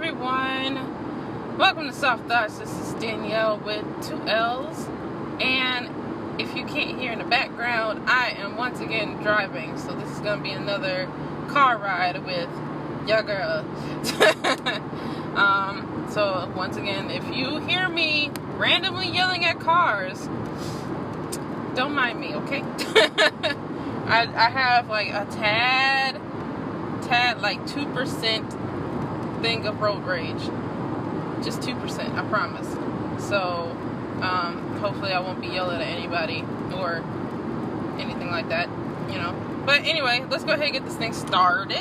everyone. Welcome to Soft Thoughts. This is Danielle with two L's. And if you can't hear in the background, I am once again driving. So this is going to be another car ride with your girl. um, so once again, if you hear me randomly yelling at cars, don't mind me, okay? I, I have like a tad, tad, like 2% thing of road rage. Just 2%, I promise. So, um, hopefully I won't be yelling at anybody or anything like that, you know. But anyway, let's go ahead and get this thing started.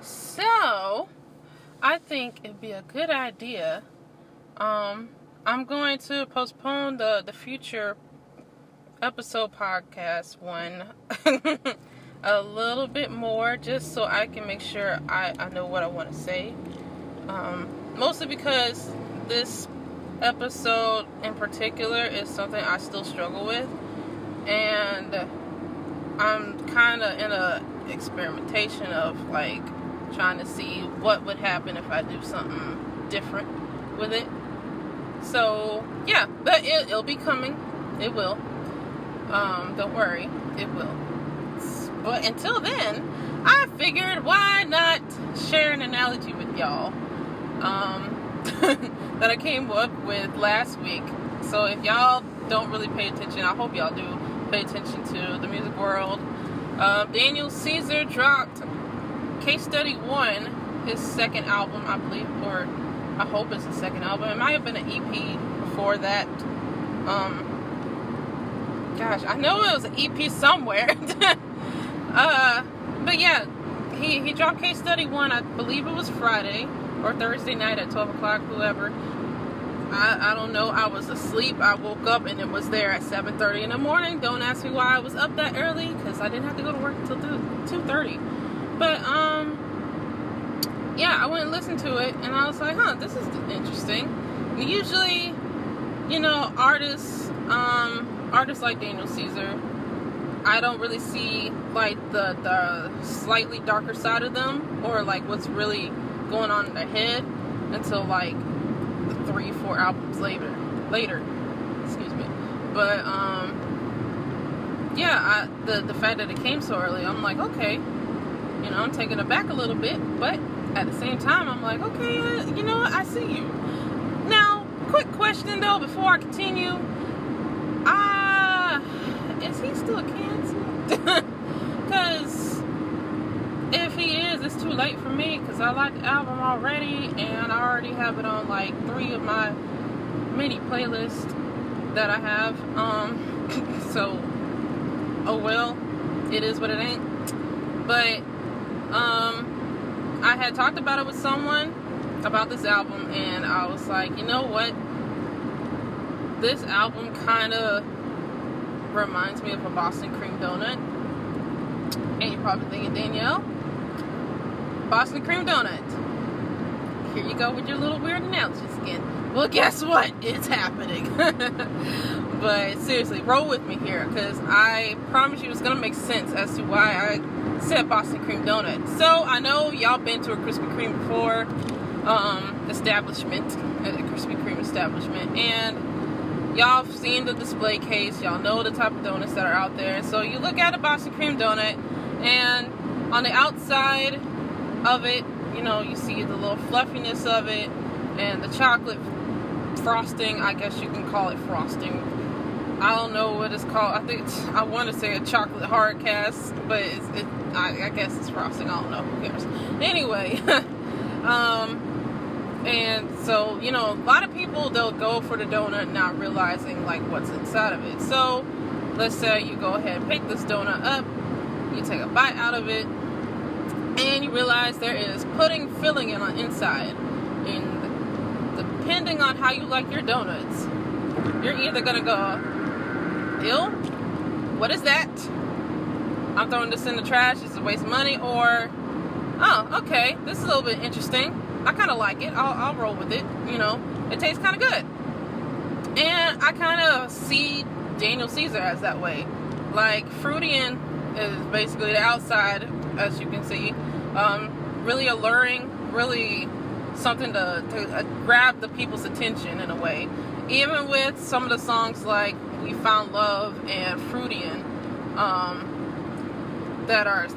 So, I think it'd be a good idea. Um, I'm going to postpone the, the future episode podcast one a little bit more just so I can make sure I, I know what I want to say. Um, mostly because this episode in particular is something I still struggle with. And I'm kind of in a experimentation of like trying to see what would happen if I do something different with it. So yeah, but it, it'll be coming. It will. Um, don't worry, it will. But until then, I figured why not share an analogy with y'all um, that I came up with last week. So if y'all don't really pay attention, I hope y'all do pay attention to the music world. Uh, Daniel Caesar dropped Case Study One, his second album, I believe, or I hope it's the second album. It might have been an EP before that. Um, gosh, I know it was an EP somewhere. uh, but yeah, he, he dropped Case Study 1, I believe it was Friday or Thursday night at 12 o'clock, whoever. I, I don't know. I was asleep. I woke up and it was there at 7.30 in the morning. Don't ask me why I was up that early because I didn't have to go to work until 2.30. But, um, yeah, I went and listened to it and I was like, huh, this is interesting. Usually, you know, artists, um, artists like Daniel Caesar, I don't really see like the the slightly darker side of them or like what's really going on in their head until like three four albums later later. Excuse me. But um yeah I, the the fact that it came so early I'm like okay. You know I'm taking it back a little bit but at the same time I'm like okay uh, you know what? I see you. Now quick question though before I continue still canceled? Because if he is, it's too late for me because I like the album already and I already have it on like three of my mini playlists that I have. Um, so, oh well, it is what it ain't. But, um, I had talked about it with someone about this album and I was like, you know what? This album kind of reminds me of a Boston cream donut. And you're probably thinking, Danielle, Boston cream donut. Here you go with your little weird analogies again. Well, guess what? It's happening. but seriously, roll with me here because I promise you it's going to make sense as to why I said Boston cream donut. So I know y'all been to a Krispy Kreme before, um, establishment, a Krispy Kreme establishment, and y'all seen the display case, y'all know the type of donuts that are out there. So you look at a Boston cream donut, and on the outside of it, you know, you see the little fluffiness of it and the chocolate frosting. I guess you can call it frosting. I don't know what it's called. I think I want to say a chocolate hard cast, but it, I, I guess it's frosting. I don't know. Who cares? Anyway, um, and so, you know, a lot of people they'll go for the donut not realizing like what's inside of it. So, let's say you go ahead and pick this donut up, you take a bite out of it, and you realize there is pudding filling in on inside. And depending on how you like your donuts, you're either gonna go, ill, what is that? I'm throwing this in the trash, it's a waste of money, or oh, okay, this is a little bit interesting I kind of like it. I'll, I'll roll with it. You know, it tastes kind of good. And I kind of see Daniel Caesar as that way. like Freudian is basically the outside, as you can see, um, really alluring, really something to, to uh, grab the people's attention in a way. Even with some of the songs like "We Found Love" and "Freudian," um, that are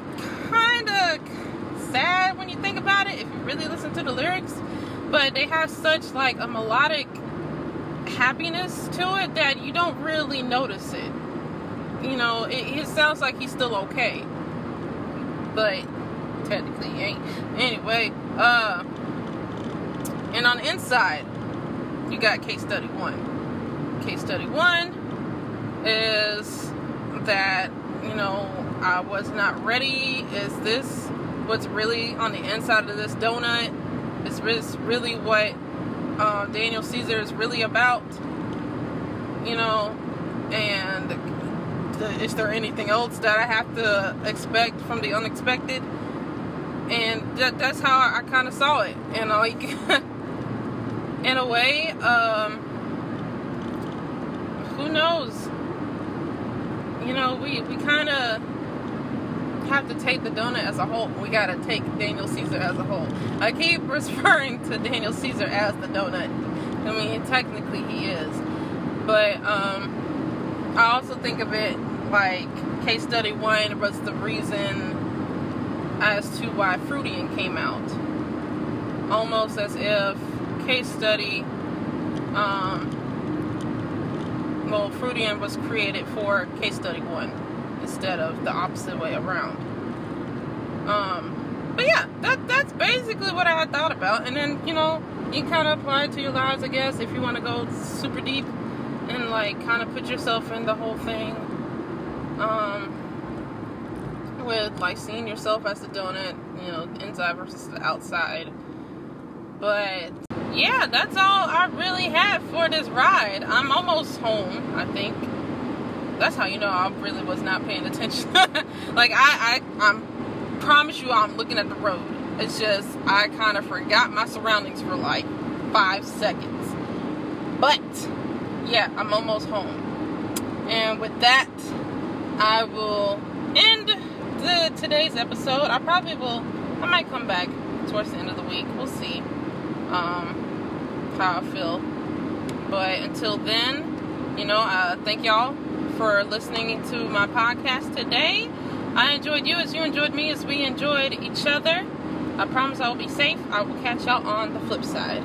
kind of sad when you think about it, if you really listen to the lyrics. But they have such like a melodic happiness to it that you don't really notice it. You know, it, it sounds like he's still okay, but technically he ain't. Anyway, uh, and on the inside, you got case study one. Case study one is that you know I was not ready. Is this what's really on the inside of this donut? Is this really what uh, Daniel Caesar is really about, you know, and is there anything else that I have to expect from the unexpected? And that, that's how I, I kind of saw it, and like, in a way, um, who knows? You know, we we kind of have to take the donut as a whole. We got to take Daniel Caesar as a whole. I keep referring to Daniel Caesar as the donut. I mean, technically he is. But um, I also think of it like case study one was the reason as to why Freudian came out. Almost as if case study, um, well, Freudian was created for case study one instead of the opposite way around. Um, but yeah, that that's basically what I had thought about. And then you know, you kind of apply it to your lives, I guess, if you want to go super deep and like kind of put yourself in the whole thing. Um, with like seeing yourself as the donut, you know, inside versus the outside. But yeah, that's all I really have for this ride. I'm almost home, I think that's how you know I really was not paying attention. like I, I, I'm promise you, I'm looking at the road. It's just I kind of forgot my surroundings for like five seconds. But yeah, I'm almost home. And with that, I will end the today's episode. I probably will. I might come back towards the end of the week. We'll see um, how I feel. But until then, you know, uh, thank y'all for listening to my podcast today. I enjoyed you as you enjoyed me as we enjoyed each other. I promise I will be safe. I will catch y'all on the flip side.